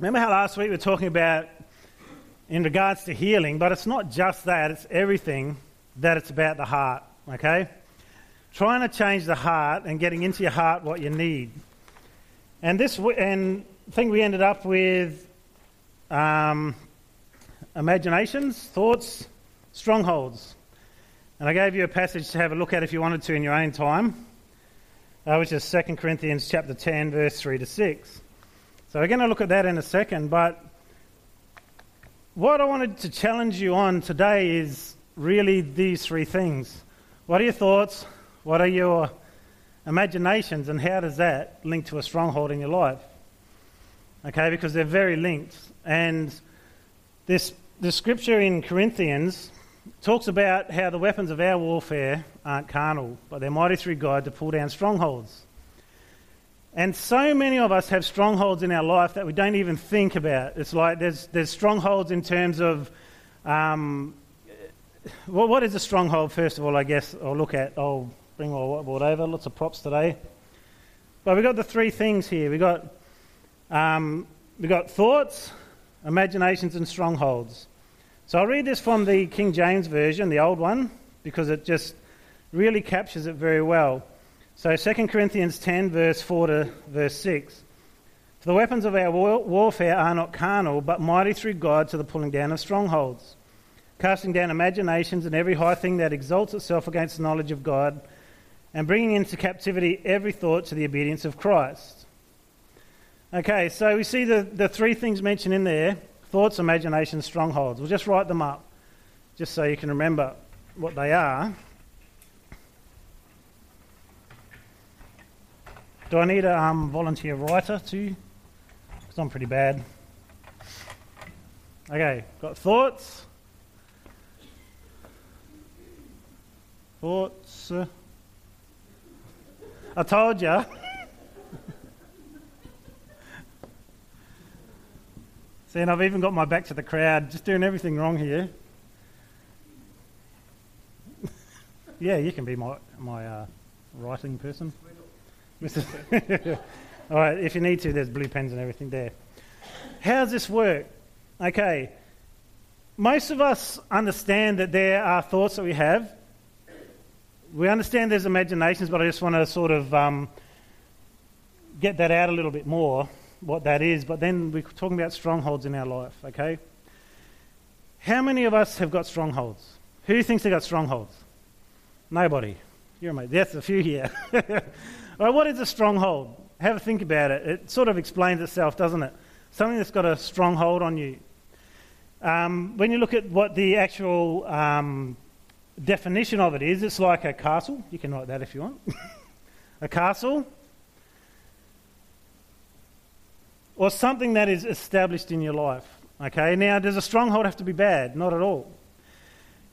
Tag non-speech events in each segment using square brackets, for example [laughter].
Remember how last week we were talking about in regards to healing, but it's not just that, it's everything that it's about the heart, okay? Trying to change the heart and getting into your heart what you need. And this and thing we ended up with um, imaginations, thoughts, strongholds. And I gave you a passage to have a look at if you wanted to in your own time, uh, which is 2 Corinthians chapter 10, verse 3 to 6. So we're going to look at that in a second, but what I wanted to challenge you on today is really these three things. What are your thoughts? What are your imaginations? And how does that link to a stronghold in your life? Okay, because they're very linked. And this, the scripture in Corinthians talks about how the weapons of our warfare aren't carnal, but they're mighty through God to pull down strongholds. And so many of us have strongholds in our life that we don't even think about. It's like there's, there's strongholds in terms of, um, well, what is a stronghold, first of all, I guess I'll look at. I'll bring my whiteboard over, lots of props today. But we've got the three things here. We've got, um, we got thoughts, imaginations, and strongholds. So I'll read this from the King James Version, the old one, because it just really captures it very well. So 2 Corinthians 10, verse 4 to verse 6. For the weapons of our war- warfare are not carnal, but mighty through God to the pulling down of strongholds, casting down imaginations and every high thing that exalts itself against the knowledge of God, and bringing into captivity every thought to the obedience of Christ. Okay, so we see the, the three things mentioned in there thoughts, imaginations, strongholds. We'll just write them up, just so you can remember what they are. Do I need a um, volunteer writer too? Because I'm pretty bad. Okay, got thoughts? Thoughts? I told you. See, and I've even got my back to the crowd, just doing everything wrong here. [laughs] yeah, you can be my, my uh, writing person. [laughs] All right, if you need to, there's blue pens and everything there. How does this work? Okay, most of us understand that there are thoughts that we have. We understand there's imaginations, but I just want to sort of um, get that out a little bit more, what that is. But then we're talking about strongholds in our life, okay? How many of us have got strongholds? Who thinks they got strongholds? Nobody. You're amazing. That's a few here. [laughs] Right, what is a stronghold? Have a think about it. It sort of explains itself, doesn't it? Something that's got a stronghold on you. Um, when you look at what the actual um, definition of it is, it's like a castle. You can write that if you want. [laughs] a castle. Or something that is established in your life. Okay, now does a stronghold have to be bad? Not at all.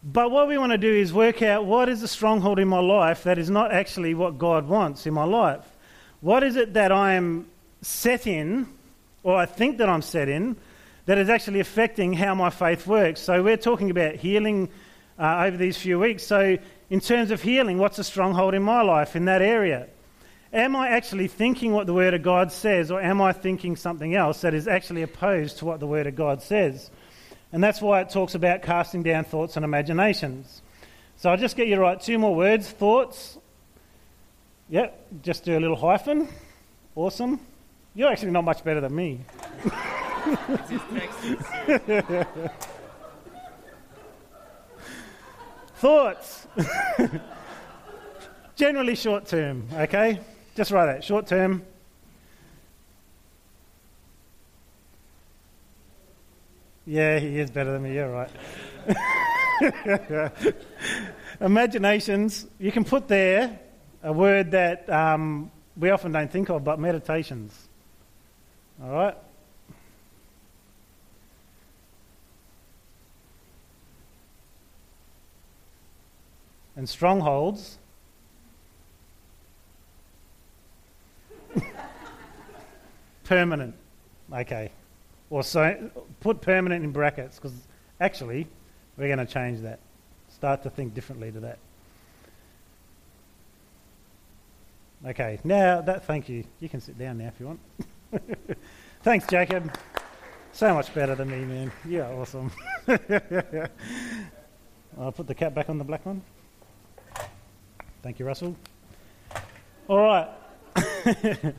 But what we want to do is work out what is the stronghold in my life that is not actually what God wants in my life. What is it that I am set in, or I think that I'm set in, that is actually affecting how my faith works? So we're talking about healing uh, over these few weeks. So, in terms of healing, what's a stronghold in my life in that area? Am I actually thinking what the Word of God says, or am I thinking something else that is actually opposed to what the Word of God says? And that's why it talks about casting down thoughts and imaginations. So I'll just get you to write two more words thoughts. Yep, just do a little hyphen. Awesome. You're actually not much better than me. [laughs] thoughts. [laughs] Generally short term, okay? Just write that. Short term, Yeah, he is better than me. You're right. [laughs] Imaginations, you can put there a word that um, we often don't think of, but meditations. All right? And strongholds. [laughs] Permanent. Okay. Or so, put permanent in brackets because actually we're going to change that. Start to think differently to that. Okay, now that, thank you. You can sit down now if you want. [laughs] Thanks, Jacob. So much better than me, man. Yeah, awesome. [laughs] I'll put the cap back on the black one. Thank you, Russell. All right. [laughs]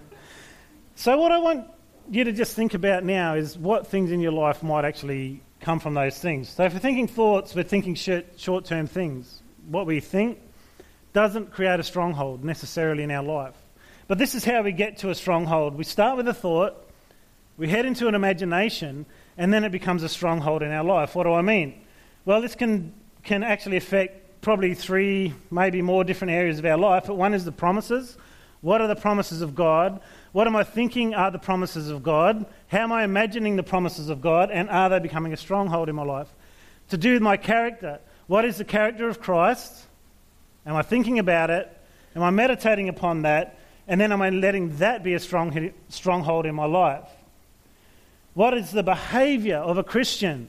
so, what I want you to just think about now is what things in your life might actually come from those things. So, if we're thinking thoughts, we're thinking short term things. What we think doesn't create a stronghold necessarily in our life. But this is how we get to a stronghold. We start with a thought, we head into an imagination, and then it becomes a stronghold in our life. What do I mean? Well, this can, can actually affect probably three, maybe more different areas of our life. But one is the promises. What are the promises of God? What am I thinking are the promises of God? How am I imagining the promises of God? And are they becoming a stronghold in my life? To do with my character. What is the character of Christ? Am I thinking about it? Am I meditating upon that? And then am I letting that be a strong, stronghold in my life? What is the behavior of a Christian?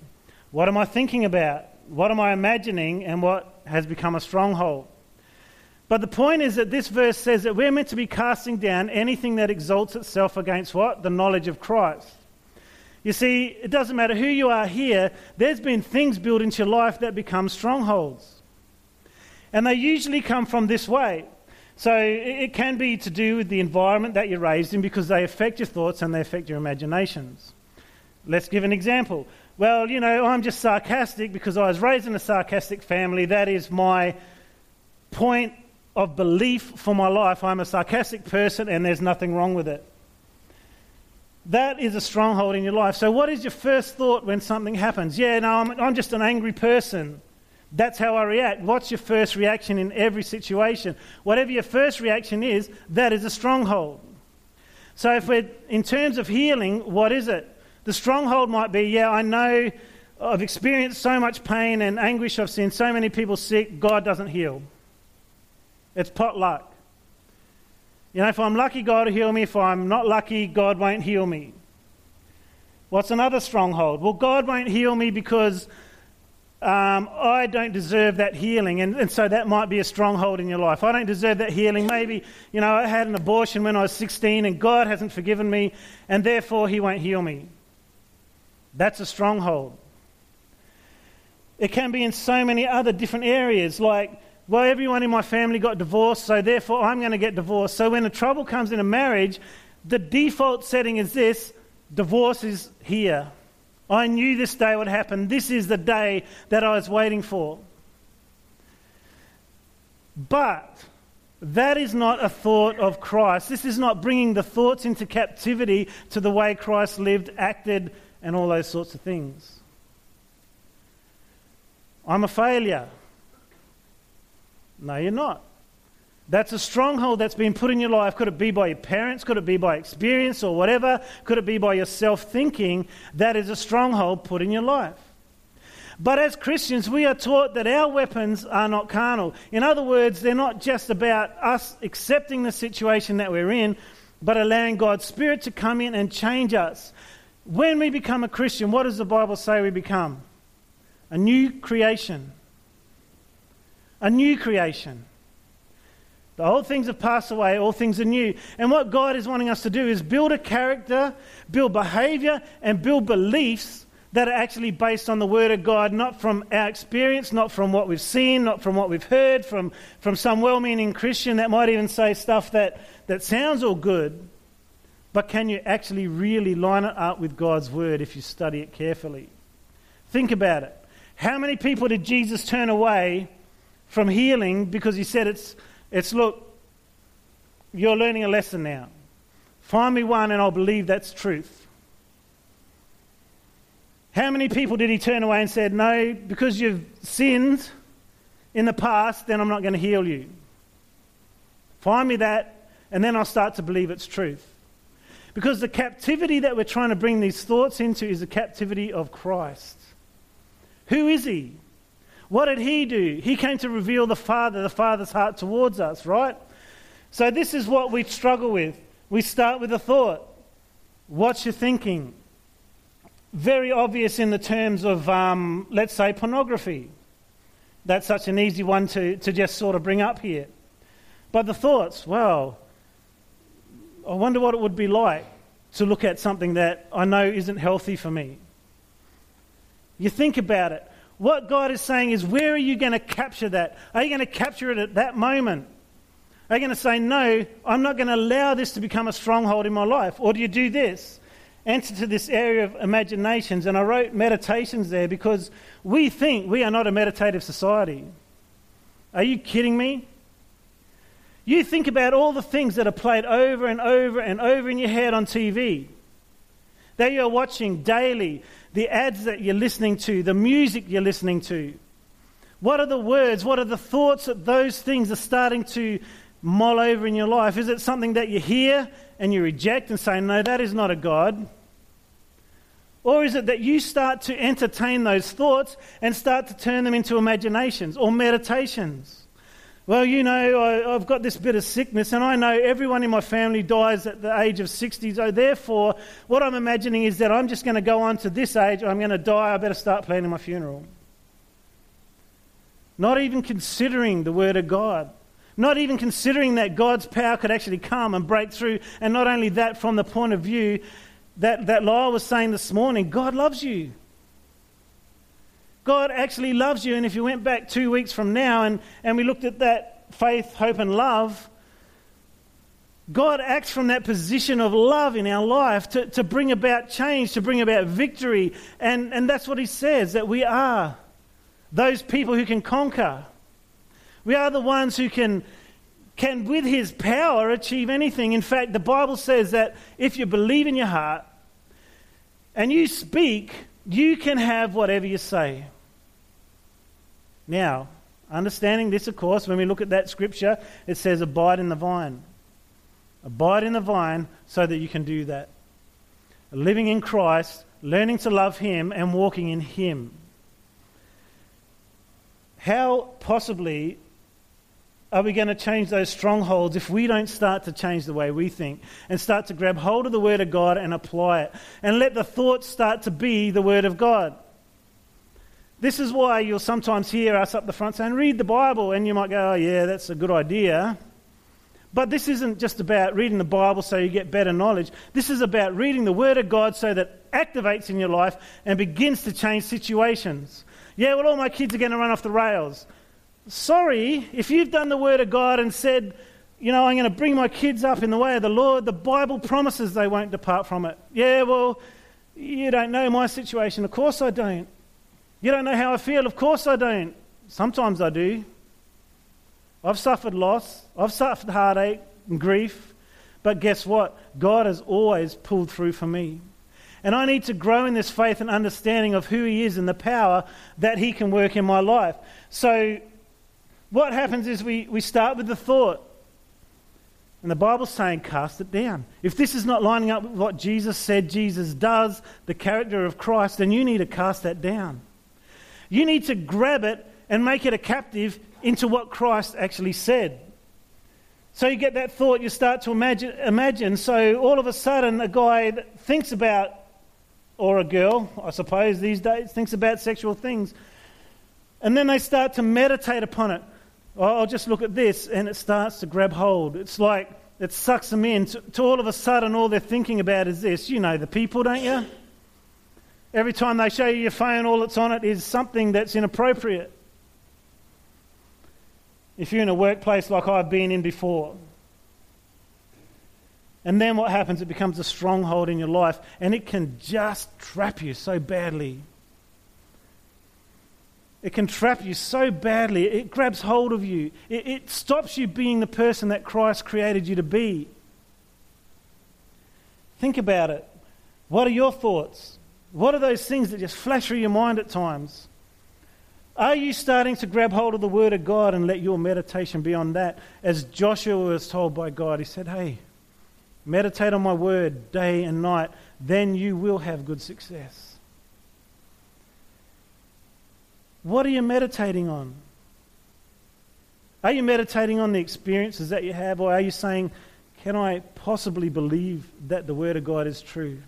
What am I thinking about? What am I imagining? And what has become a stronghold? But the point is that this verse says that we're meant to be casting down anything that exalts itself against what? The knowledge of Christ. You see, it doesn't matter who you are here, there's been things built into your life that become strongholds. And they usually come from this way. So it can be to do with the environment that you're raised in because they affect your thoughts and they affect your imaginations. Let's give an example. Well, you know, I'm just sarcastic because I was raised in a sarcastic family. That is my point of belief for my life. I'm a sarcastic person and there's nothing wrong with it. That is a stronghold in your life. So, what is your first thought when something happens? Yeah, no, I'm, I'm just an angry person. That's how I react. What's your first reaction in every situation? Whatever your first reaction is, that is a stronghold. So, if we're in terms of healing, what is it? The stronghold might be, yeah, I know I've experienced so much pain and anguish, I've seen so many people sick, God doesn't heal. It's pot luck. You know, if I'm lucky, God will heal me. If I'm not lucky, God won't heal me. What's another stronghold? Well, God won't heal me because um, I don't deserve that healing. And, and so that might be a stronghold in your life. I don't deserve that healing. Maybe, you know, I had an abortion when I was 16 and God hasn't forgiven me and therefore He won't heal me. That's a stronghold. It can be in so many other different areas, like well, everyone in my family got divorced, so therefore I'm going to get divorced. So when the trouble comes in a marriage, the default setting is this divorce is here. I knew this day would happen. This is the day that I was waiting for. But that is not a thought of Christ. This is not bringing the thoughts into captivity to the way Christ lived, acted, and all those sorts of things. I'm a failure. No, you're not. That's a stronghold that's been put in your life. Could it be by your parents? Could it be by experience or whatever? Could it be by your self thinking? That is a stronghold put in your life. But as Christians, we are taught that our weapons are not carnal. In other words, they're not just about us accepting the situation that we're in, but allowing God's Spirit to come in and change us. When we become a Christian, what does the Bible say we become? A new creation a new creation. The old things have passed away, all things are new. And what God is wanting us to do is build a character, build behavior, and build beliefs that are actually based on the Word of God, not from our experience, not from what we've seen, not from what we've heard, from, from some well meaning Christian that might even say stuff that, that sounds all good. But can you actually really line it up with God's Word if you study it carefully? Think about it. How many people did Jesus turn away from healing because he said it's, it's look, you're learning a lesson now. Find me one and I'll believe that's truth. How many people did he turn away and said, No, because you've sinned in the past, then I'm not going to heal you? Find me that, and then I'll start to believe it's truth. Because the captivity that we're trying to bring these thoughts into is the captivity of Christ. Who is he? What did he do? He came to reveal the Father, the Father's heart towards us, right? So, this is what we struggle with. We start with a thought. What's your thinking? Very obvious in the terms of, um, let's say, pornography. That's such an easy one to, to just sort of bring up here. But the thoughts, well, I wonder what it would be like. to look at something that I know isn't healthy for me. You think about it. What God is saying is, where are you going to capture that? Are you going to capture it at that moment? Are you going to say, no, I'm not going to allow this to become a stronghold in my life? Or do you do this? Enter to this area of imaginations. And I wrote meditations there because we think we are not a meditative society. Are you kidding me? You think about all the things that are played over and over and over in your head on TV that you're watching daily, the ads that you're listening to, the music you're listening to. What are the words? What are the thoughts that those things are starting to mull over in your life? Is it something that you hear and you reject and say, No, that is not a God? Or is it that you start to entertain those thoughts and start to turn them into imaginations or meditations? Well, you know, I, have got this bit of sickness, and I know everyone in my family dies at the age of 60. So, therefore, what I'm imagining is that I'm just going to go on to this age, I'm going to die, I better start planning my funeral. Not even considering the Word of God. Not even considering that God's power could actually come and break through. And not only that, from the point of view that, that Lyle was saying this morning, God loves you. God actually loves you. And if you went back two weeks from now and, and we looked at that faith, hope, and love, God acts from that position of love in our life to, to bring about change, to bring about victory. And, and that's what He says that we are those people who can conquer. We are the ones who can, can, with His power, achieve anything. In fact, the Bible says that if you believe in your heart and you speak, you can have whatever you say. Now, understanding this, of course, when we look at that scripture, it says, Abide in the vine. Abide in the vine so that you can do that. Living in Christ, learning to love Him, and walking in Him. How possibly are we going to change those strongholds if we don't start to change the way we think and start to grab hold of the Word of God and apply it and let the thoughts start to be the Word of God? This is why you'll sometimes hear us up the front saying, read the Bible, and you might go, oh, yeah, that's a good idea. But this isn't just about reading the Bible so you get better knowledge. This is about reading the Word of God so that activates in your life and begins to change situations. Yeah, well, all my kids are going to run off the rails. Sorry, if you've done the Word of God and said, you know, I'm going to bring my kids up in the way of the Lord, the Bible promises they won't depart from it. Yeah, well, you don't know my situation. Of course I don't. You don't know how I feel? Of course I don't. Sometimes I do. I've suffered loss, I've suffered heartache and grief, but guess what? God has always pulled through for me. And I need to grow in this faith and understanding of who He is and the power that He can work in my life. So, what happens is we, we start with the thought. And the Bible's saying, cast it down. If this is not lining up with what Jesus said Jesus does, the character of Christ, then you need to cast that down. You need to grab it and make it a captive into what Christ actually said. So you get that thought, you start to imagine, imagine. So all of a sudden, a guy thinks about, or a girl, I suppose, these days, thinks about sexual things. And then they start to meditate upon it. Oh, I'll just look at this, and it starts to grab hold. It's like it sucks them in. To, to all of a sudden, all they're thinking about is this. You know the people, don't you? Every time they show you your phone, all that's on it is something that's inappropriate. If you're in a workplace like I've been in before. And then what happens? It becomes a stronghold in your life, and it can just trap you so badly. It can trap you so badly. It grabs hold of you. It, it stops you being the person that Christ created you to be. Think about it. What are your thoughts? What are those things that just flash through your mind at times? Are you starting to grab hold of the Word of God and let your meditation be on that? As Joshua was told by God, he said, Hey, meditate on my Word day and night, then you will have good success. What are you meditating on? Are you meditating on the experiences that you have, or are you saying, Can I possibly believe that the Word of God is true?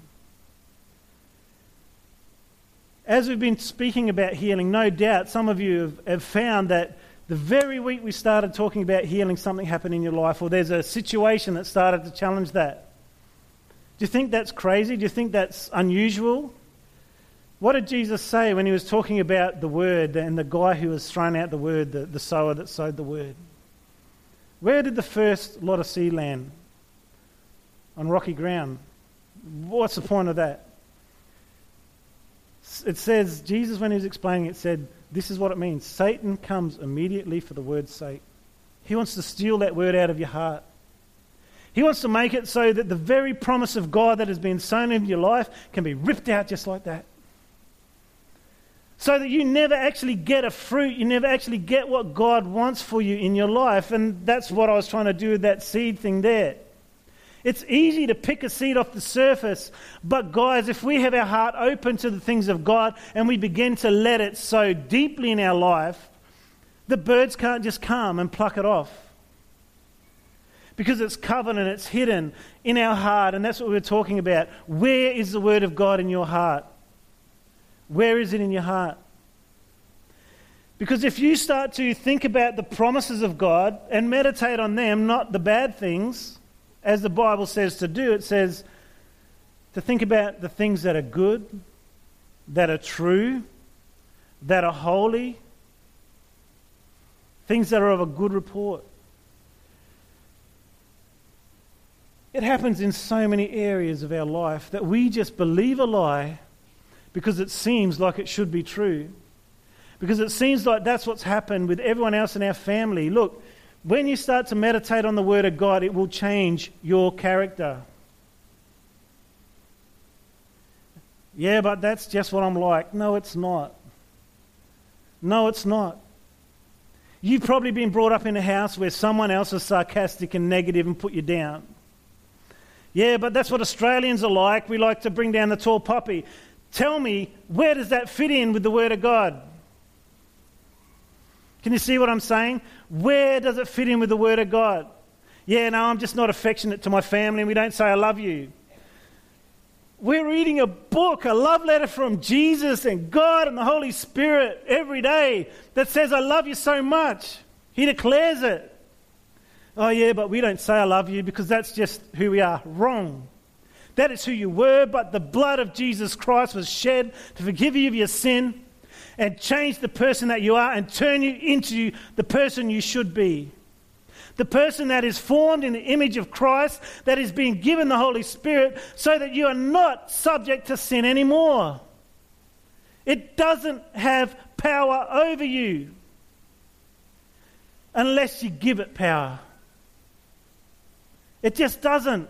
as we've been speaking about healing, no doubt some of you have, have, found that the very week we started talking about healing, something happened in your life, or there's a situation that started to challenge that. Do you think that's crazy? Do you think that's unusual? What did Jesus say when he was talking about the word and the guy who was throwing out the word, the, the sower that sowed the word? Where did the first lot of seed land? On rocky ground. What's the point of that? It says, Jesus, when he was explaining it, said, This is what it means. Satan comes immediately for the word's sake. He wants to steal that word out of your heart. He wants to make it so that the very promise of God that has been sown in your life can be ripped out just like that. So that you never actually get a fruit, you never actually get what God wants for you in your life. And that's what I was trying to do with that seed thing there. It's easy to pick a seed off the surface, but guys, if we have our heart open to the things of God and we begin to let it sow deeply in our life, the birds can't just come and pluck it off because it's covered and it's hidden in our heart. And that's what we are talking about. Where is the Word of God in your heart? Where is it in your heart? Because if you start to think about the promises of God and meditate on them, not the bad things, as the Bible says to do, it says to think about the things that are good, that are true, that are holy, things that are of a good report. It happens in so many areas of our life that we just believe a lie because it seems like it should be true. Because it seems like that's what's happened with everyone else in our family. Look, when you start to meditate on the Word of God, it will change your character. Yeah, but that's just what I'm like. No, it's not. No, it's not. You've probably been brought up in a house where someone else is sarcastic and negative and put you down. Yeah, but that's what Australians are like. We like to bring down the tall poppy. Tell me, where does that fit in with the Word of God? Can you see what I'm saying? Where does it fit in with the Word of God? Yeah, no, I'm just not affectionate to my family and we don't say I love you. We're reading a book, a love letter from Jesus and God and the Holy Spirit every day that says, I love you so much. He declares it. Oh, yeah, but we don't say I love you because that's just who we are. Wrong. That is who you were, but the blood of Jesus Christ was shed to forgive you of your sin and change the person that you are and turn you into the person you should be. The person that is formed in the image of Christ, that is being given the Holy Spirit, so that you are not subject to sin anymore. It doesn't have power over you unless you give it power. It just doesn't.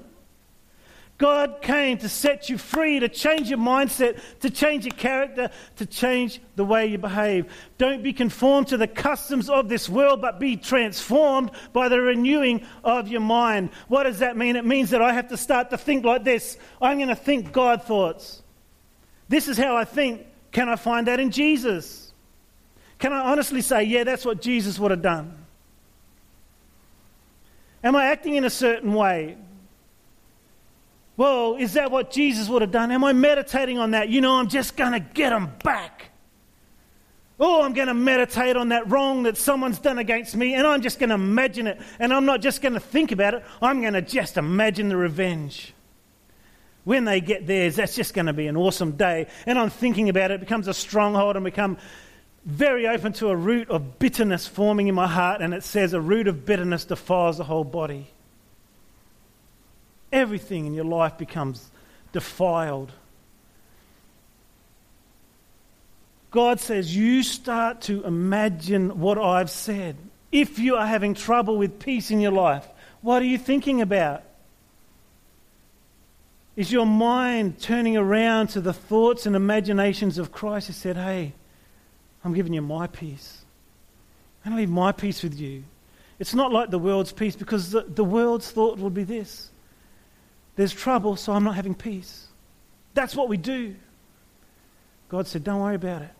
God came to set you free, to change your mindset, to change your character, to change the way you behave. Don't be conformed to the customs of this world, but be transformed by the renewing of your mind. What does that mean? It means that I have to start to think like this I'm going to think God thoughts. This is how I think. Can I find that in Jesus? Can I honestly say, yeah, that's what Jesus would have done? Am I acting in a certain way? Well, is that what Jesus would have done? Am I meditating on that? You know, I'm just going to get them back. Oh, I'm going to meditate on that wrong that someone's done against me, and I'm just going to imagine it. And I'm not just going to think about it, I'm going to just imagine the revenge. When they get theirs, that's just going to be an awesome day. And I'm thinking about it, it becomes a stronghold and become very open to a root of bitterness forming in my heart, and it says a root of bitterness defiles the whole body. Everything in your life becomes defiled. God says, You start to imagine what I've said. If you are having trouble with peace in your life, what are you thinking about? Is your mind turning around to the thoughts and imaginations of Christ who said, Hey, I'm giving you my peace. I'm going to leave my peace with you. It's not like the world's peace because the, the world's thought would be this there's trouble, so I'm not having peace. That's what we do. God said, Don't worry about it.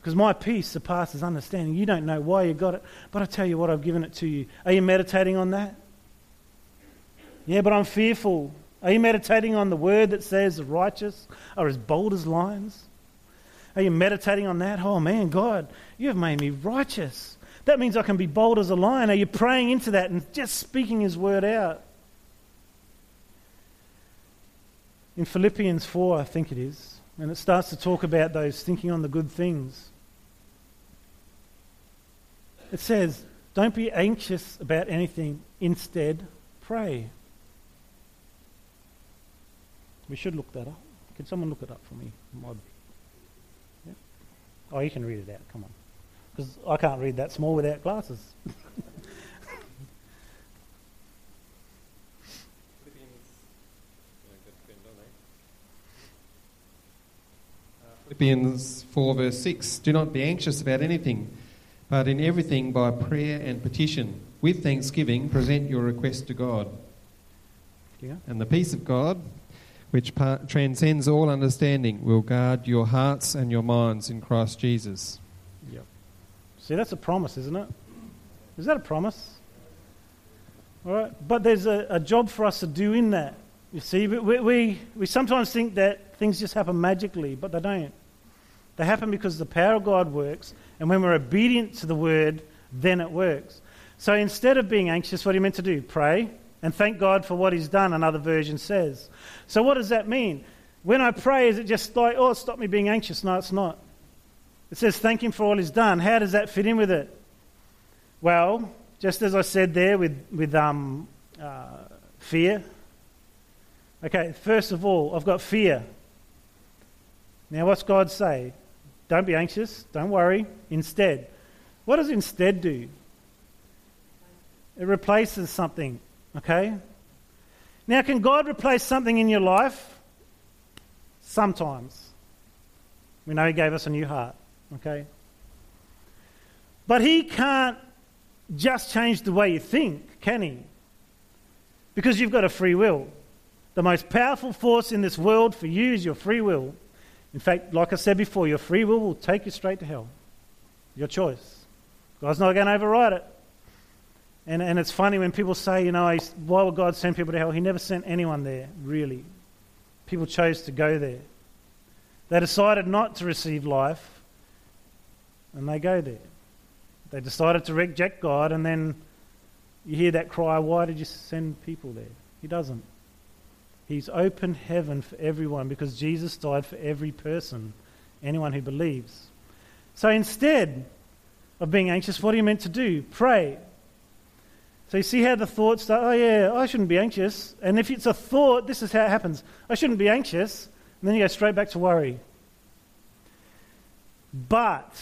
Because my peace surpasses understanding. You don't know why you got it, but I tell you what, I've given it to you. Are you meditating on that? Yeah, but I'm fearful. Are you meditating on the word that says the righteous are as bold as lions? Are you meditating on that? Oh man, God, you have made me righteous. That means I can be bold as a lion. Are you praying into that and just speaking His word out? In Philippians 4, I think it is, and it starts to talk about those thinking on the good things. It says, Don't be anxious about anything, instead, pray. We should look that up. Can someone look it up for me? Yeah. Oh, you can read it out. Come on. Because I can't read that small without glasses. [laughs] Philippians 4, verse 6 Do not be anxious about anything, but in everything by prayer and petition, with thanksgiving, present your request to God. Yeah. And the peace of God, which par- transcends all understanding, will guard your hearts and your minds in Christ Jesus. Yep. See, that's a promise, isn't it? Is that a promise? All right. But there's a, a job for us to do in that. You see, we, we, we sometimes think that things just happen magically, but they don't. They happen because the power of God works, and when we're obedient to the word, then it works. So instead of being anxious, what are you meant to do? Pray and thank God for what He's done, another version says. So what does that mean? When I pray, is it just like, oh, stop me being anxious? No, it's not. It says, thank Him for all He's done. How does that fit in with it? Well, just as I said there with, with um, uh, fear. Okay, first of all, I've got fear. Now, what's God say? Don't be anxious. Don't worry. Instead. What does instead do? It replaces something. Okay? Now, can God replace something in your life? Sometimes. We know He gave us a new heart. Okay? But He can't just change the way you think, can He? Because you've got a free will. The most powerful force in this world for you is your free will. In fact, like I said before, your free will will take you straight to hell. Your choice. God's not going to override it. And, and it's funny when people say, you know, why would God send people to hell? He never sent anyone there, really. People chose to go there. They decided not to receive life, and they go there. They decided to reject God, and then you hear that cry, why did you send people there? He doesn't. He's opened heaven for everyone because Jesus died for every person, anyone who believes. So instead of being anxious, what are you meant to do? Pray. So you see how the thoughts start, oh yeah, I shouldn't be anxious. And if it's a thought, this is how it happens. I shouldn't be anxious. And then you go straight back to worry. But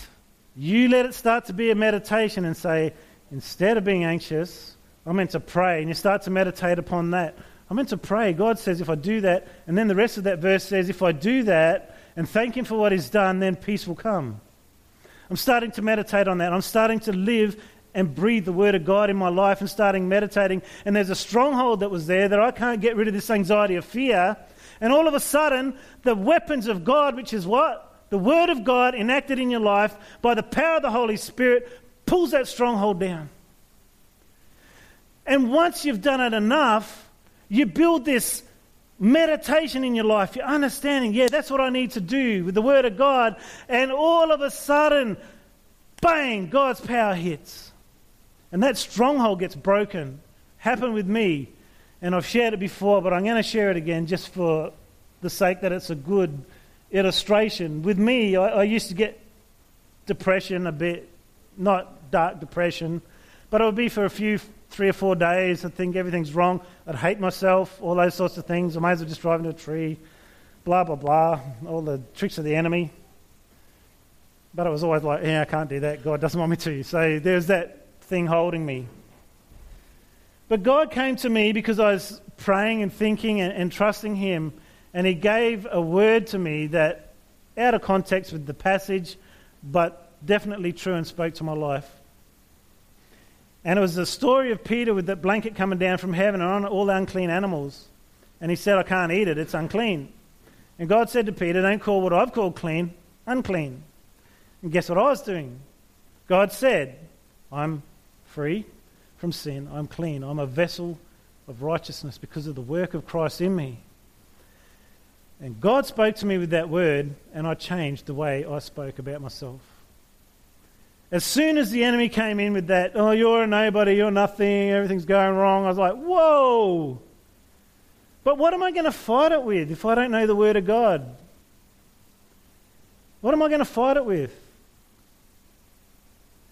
you let it start to be a meditation and say, instead of being anxious, I'm meant to pray. And you start to meditate upon that. I'm meant to pray. God says if I do that, and then the rest of that verse says if I do that and thank Him for what He's done, then peace will come. I'm starting to meditate on that. I'm starting to live and breathe the Word of God in my life and starting meditating. And there's a stronghold that was there that I can't get rid of this anxiety of fear. And all of a sudden, the weapons of God, which is what? The Word of God enacted in your life by the power of the Holy Spirit, pulls that stronghold down. And once you've done it enough, you build this meditation in your life. You're understanding, yeah, that's what I need to do with the Word of God. And all of a sudden, bang, God's power hits. And that stronghold gets broken. Happened with me. And I've shared it before, but I'm going to share it again just for the sake that it's a good illustration. With me, I, I used to get depression a bit, not dark depression, but it would be for a few three or four days. I think everything's wrong. I'd hate myself, all those sorts of things. I might as well just drive into a tree, blah, blah, blah, all the tricks of the enemy. But I was always like, yeah, I can't do that. God doesn't want me to. So there's that thing holding me. But God came to me because I was praying and thinking and, and trusting Him, and He gave a word to me that, out of context with the passage, but definitely true and spoke to my life. And it was the story of Peter with that blanket coming down from heaven and on all the unclean animals. And he said, I can't eat it, it's unclean. And God said to Peter, Don't call what I've called clean unclean. And guess what I was doing? God said, I'm free from sin, I'm clean, I'm a vessel of righteousness because of the work of Christ in me. And God spoke to me with that word, and I changed the way I spoke about myself. As soon as the enemy came in with that, oh, you're a nobody, you're nothing, everything's going wrong, I was like, whoa, But what am I going to fight it with if I don't know the Word of God? What am I going to fight it with?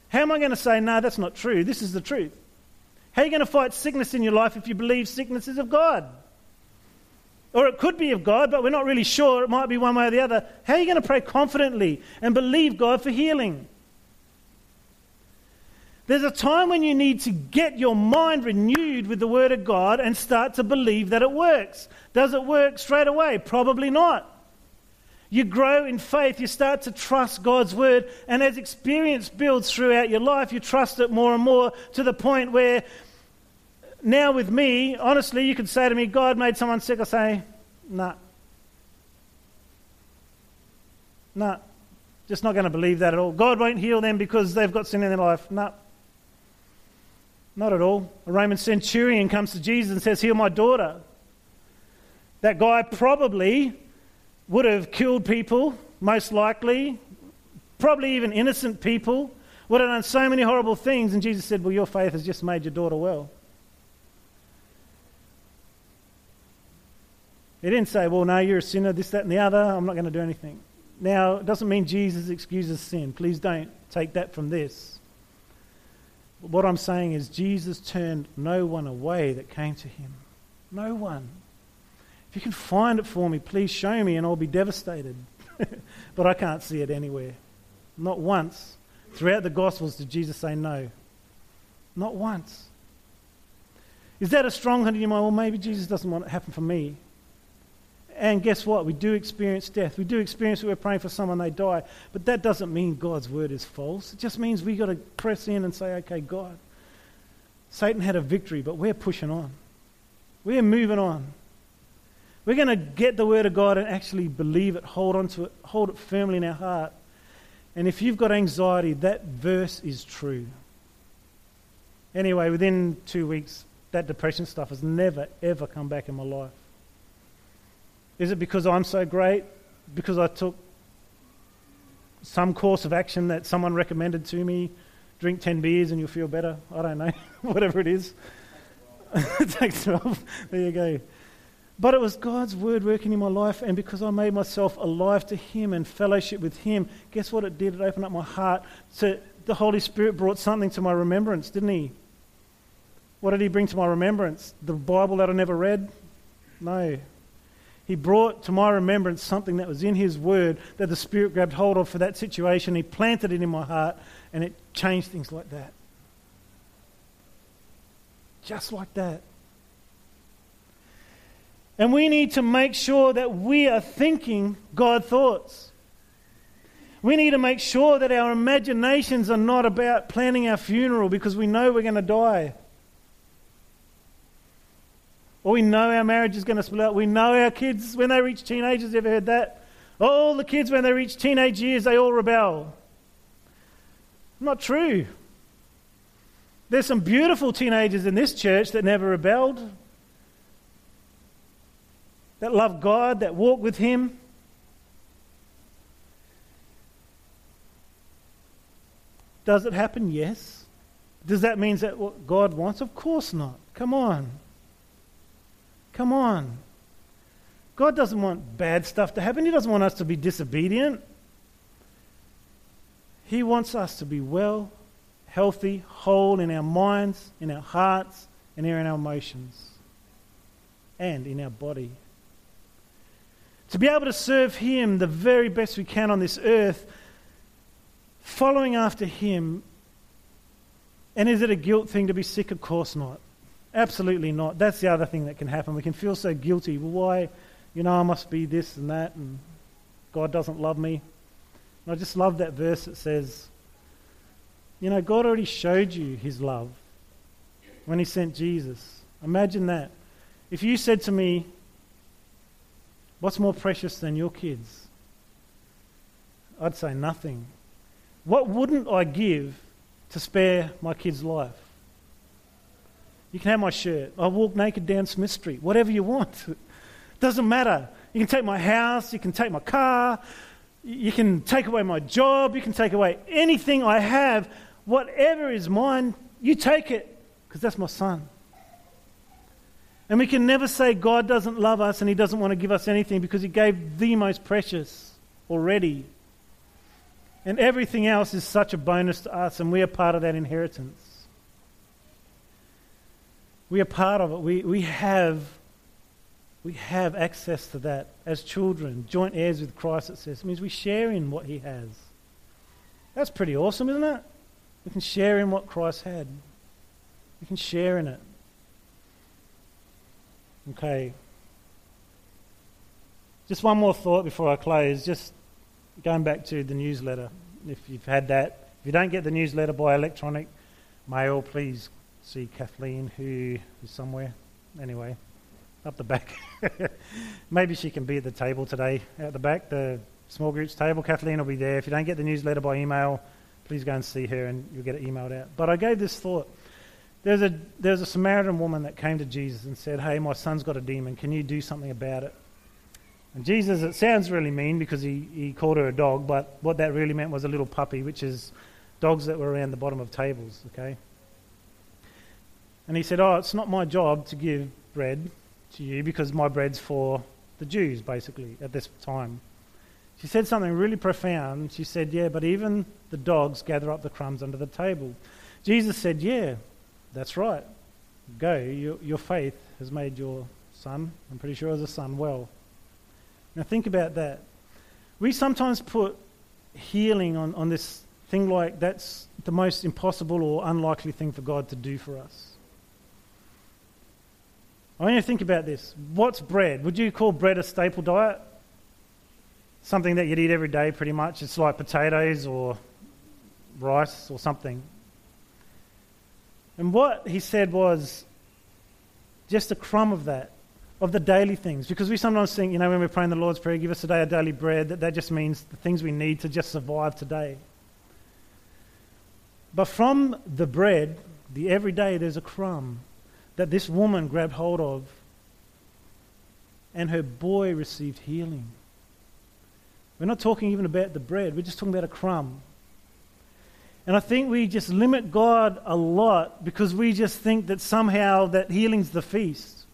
How am I going to say, no, that's not true? This is the truth. How are you going to fight sickness in your life if you believe sickness is of God? Or it could be of God, but we're not really sure. It might be one way or the other. How are you going to pray confidently and believe God for healing? There's a time when you need to get your mind renewed with the Word of God and start to believe that it works. Does it work straight away? Probably not. You grow in faith, you start to trust God's Word, and as experience builds throughout your life, you trust it more and more to the point where now with me, honestly, you could say to me, God made someone sick. I say, nah. Nah. Just not going to believe that at all. God won't heal them because they've got sin in their life. Nah. Not at all. A Roman centurion comes to Jesus and says, Heal my daughter. That guy probably would have killed people, most likely, probably even innocent people, would have done so many horrible things. And Jesus said, Well, your faith has just made your daughter well. He didn't say, well, no, you're a sinner, this, that, and the other. I'm not going to do anything. Now, it doesn't mean Jesus excuses sin. Please don't take that from this. What I'm saying is, Jesus turned no one away that came to him. No one. If you can find it for me, please show me, and I'll be devastated. [laughs] but I can't see it anywhere. Not once. Throughout the Gospels did Jesus say no. Not once. Is that a stronghold in your mind? Well, maybe Jesus doesn't want it to happen for me. And guess what? We do experience death. We do experience we're praying for someone, they die. But that doesn't mean God's word is false. It just means we've got to press in and say, okay, God, Satan had a victory, but we're pushing on. We're moving on. We're going to get the word of God and actually believe it, hold on to it, hold it firmly in our heart. And if you've got anxiety, that verse is true. Anyway, within two weeks, that depression stuff has never, ever come back in my life. Is it because I'm so great? Because I took some course of action that someone recommended to me? Drink 10 beers and you'll feel better? I don't know. [laughs] Whatever it is. [laughs] Take 12. There you go. But it was God's word working in my life, and because I made myself alive to Him and fellowship with Him, guess what it did? It opened up my heart. To, the Holy Spirit brought something to my remembrance, didn't He? What did He bring to my remembrance? The Bible that I never read? No. He brought to my remembrance something that was in His Word that the Spirit grabbed hold of for that situation. He planted it in my heart, and it changed things like that. Just like that. And we need to make sure that we are thinking God thoughts. We need to make sure that our imaginations are not about planning our funeral because we know we're going to die. Or we know our marriage is going to split up. We know our kids, when they reach teenagers, you ever heard that? All the kids, when they reach teenage years, they all rebel. Not true. There's some beautiful teenagers in this church that never rebelled, that love God, that walk with Him. Does it happen? Yes. Does that mean that what God wants? Of course not. Come on. Come on. God doesn't want bad stuff to happen. He doesn't want us to be disobedient. He wants us to be well, healthy, whole in our minds, in our hearts, and in our emotions, and in our body. To be able to serve Him the very best we can on this earth, following after Him. And is it a guilt thing to be sick? Of course not. Absolutely not. That's the other thing that can happen. We can feel so guilty. Well, why? You know, I must be this and that, and God doesn't love me. And I just love that verse that says, you know, God already showed you his love when he sent Jesus. Imagine that. If you said to me, What's more precious than your kids? I'd say nothing. What wouldn't I give to spare my kid's life? You can have my shirt. I'll walk naked down Smith Street. Whatever you want. [laughs] Doesn't matter. You can take my house. You can take my car. You can take away my job. You can take away anything I have. Whatever is mine, you take it because that's my son. And we can never say God doesn't love us and He doesn't want to give us anything because He gave the most precious already. And everything else is such a bonus to us, and we are part of that inheritance. We are part of it. We, we, have, we have access to that as children, joint heirs with Christ, it says. It means we share in what He has. That's pretty awesome, isn't it? We can share in what Christ had. We can share in it. Okay. Just one more thought before I close. Just going back to the newsletter. If you've had that, if you don't get the newsletter by electronic mail, please see Kathleen, who is somewhere. Anyway, up the back. [laughs] Maybe she can be at the table today, at the back, the small groups table. Kathleen will be there. If you don't get the newsletter by email, please go and see her and you'll get it emailed out. But I gave this thought. There's a, there's a Samaritan woman that came to Jesus and said, Hey, my son's got a demon. Can you do something about it? And Jesus, it sounds really mean because he, he called her a dog, but what that really meant was a little puppy, which is dogs that were around the bottom of tables, okay? And he said, Oh, it's not my job to give bread to you because my bread's for the Jews, basically, at this time. She said something really profound. She said, Yeah, but even the dogs gather up the crumbs under the table. Jesus said, Yeah, that's right. Go. Your, your faith has made your son, I'm pretty sure, as a son, well. Now think about that. We sometimes put healing on, on this thing like that's the most impossible or unlikely thing for God to do for us. I want you to think about this. What's bread? Would you call bread a staple diet? Something that you'd eat every day, pretty much. It's like potatoes or rice or something. And what he said was just a crumb of that, of the daily things. Because we sometimes think, you know, when we're praying the Lord's Prayer, give us today our daily bread, that that just means the things we need to just survive today. But from the bread, the everyday, there's a crumb that this woman grabbed hold of, and her boy received healing. We're not talking even about the bread, we're just talking about a crumb. And I think we just limit God a lot because we just think that somehow that healing's the feast.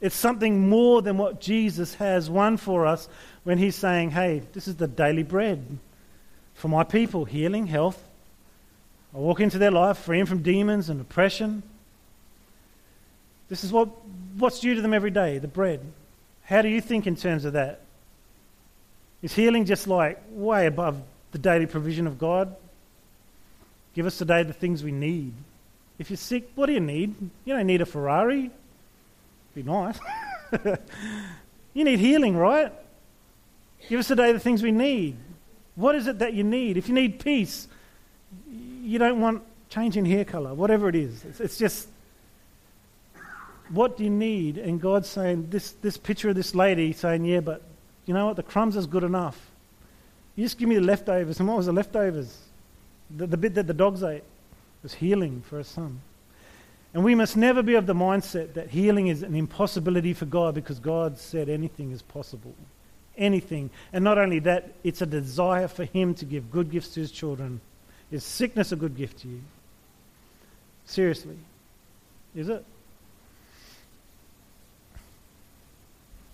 It's something more than what Jesus has won for us when he's saying, hey, this is the daily bread for my people healing, health. I walk into their life freeing from demons and oppression. This is what, what's due to them every day the bread. How do you think in terms of that? Is healing just like way above the daily provision of God? Give us today the things we need. If you're sick, what do you need? You don't need a Ferrari. Be nice. [laughs] you need healing, right? Give us today the things we need. What is it that you need? If you need peace, you don't want change in hair color, whatever it is. It's, it's just what do you need? And God's saying, this, this picture of this lady saying, yeah, but you know what? The crumbs is good enough. You just give me the leftovers. And what was the leftovers? The, the bit that the dogs ate was healing for a son. And we must never be of the mindset that healing is an impossibility for God because God said anything is possible. Anything. And not only that, it's a desire for Him to give good gifts to His children. Is sickness a good gift to you? Seriously. Is it?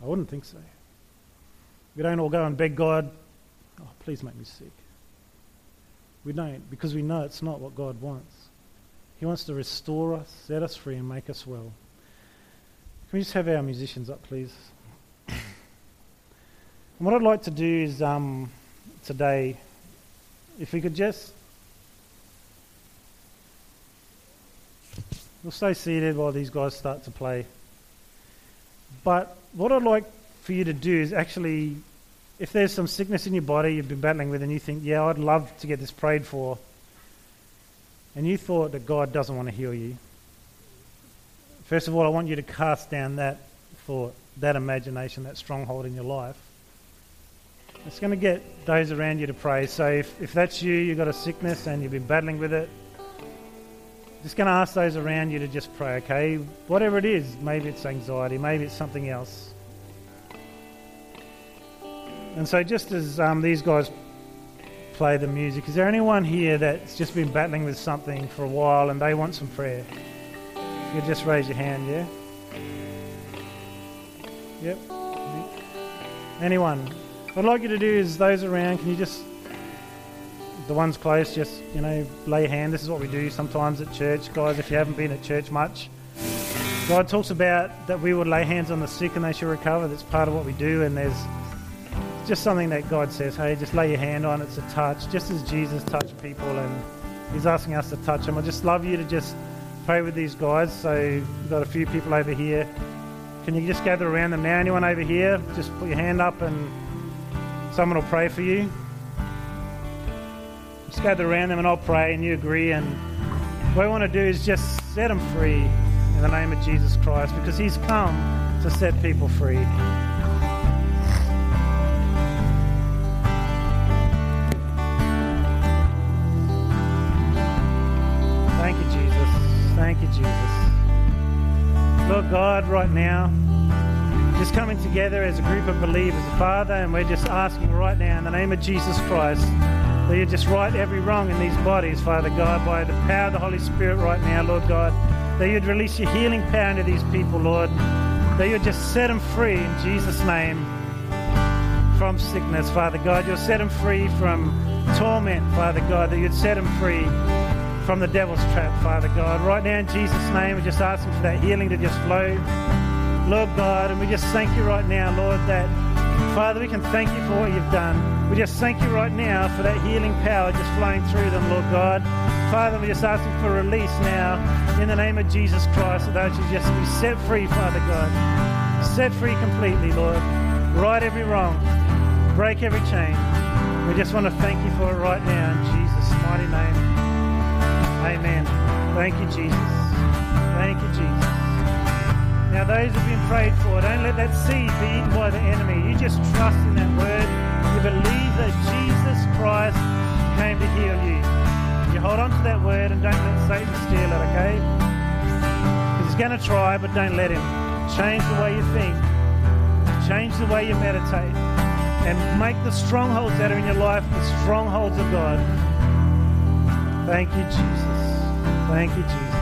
I wouldn't think so. We don't all go and beg God, oh, please make me sick. We don't because we know it's not what God wants. He wants to restore us, set us free, and make us well. Can we just have our musicians up, please? [coughs] and what I'd like to do is um, today, if we could just. We'll stay seated while these guys start to play. But what I'd like for you to do is actually, if there's some sickness in your body you've been battling with, and you think, yeah, I'd love to get this prayed for, and you thought that God doesn't want to heal you, first of all, I want you to cast down that thought, that imagination, that stronghold in your life. It's going to get those around you to pray. So if, if that's you, you've got a sickness and you've been battling with it, just going to ask those around you to just pray, okay? Whatever it is, maybe it's anxiety, maybe it's something else. And so, just as um, these guys play the music, is there anyone here that's just been battling with something for a while and they want some prayer? You just raise your hand, yeah? Yep. Anyone? What I'd like you to do is those around, can you just, the ones close, just, you know, lay a hand. This is what we do sometimes at church. Guys, if you haven't been at church much, God talks about that we would lay hands on the sick and they shall recover. That's part of what we do, and there's just something that God says, hey, just lay your hand on. It's a touch, just as Jesus touched people, and He's asking us to touch them. I just love you to just pray with these guys. So we've got a few people over here. Can you just gather around them now? Anyone over here? Just put your hand up and someone will pray for you. Just gather around them and I'll pray and you agree. And what I want to do is just set them free in the name of Jesus Christ because He's come to set people free. Thank you, Jesus. Thank you, Jesus. Lord God, right now, just coming together as a group of believers, Father, and we're just asking right now in the name of Jesus Christ that you just right every wrong in these bodies, Father God, by the power of the Holy Spirit right now, Lord God, that you'd release your healing power into these people, Lord, that you'd just set them free in Jesus' name from sickness, Father God. You'll set them free from torment, Father God, that you'd set them free from the devil's trap, Father God. Right now, in Jesus' name, we're just asking for that healing to just flow. Lord God, and we just thank you right now, Lord, that, Father, we can thank you for what you've done. We just thank you right now for that healing power just flowing through them, Lord God. Father, we just asking for release now in the name of Jesus Christ, that should just be set free, Father God. Set free completely, Lord. Right every wrong. Break every chain. We just want to thank you for it right now in Jesus' mighty name. Amen. Thank you, Jesus. Thank you, Jesus. Now, those who've been prayed for, don't let that seed be eaten by the enemy. You just trust in that word. Believe that Jesus Christ came to heal you. You hold on to that word and don't let Satan steal it, okay? He's going to try, but don't let him. Change the way you think, change the way you meditate, and make the strongholds that are in your life the strongholds of God. Thank you, Jesus. Thank you, Jesus.